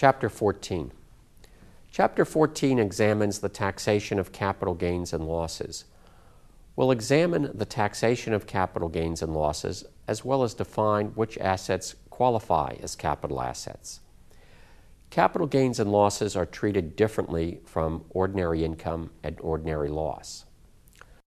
Chapter 14. Chapter 14 examines the taxation of capital gains and losses. We'll examine the taxation of capital gains and losses as well as define which assets qualify as capital assets. Capital gains and losses are treated differently from ordinary income and ordinary loss.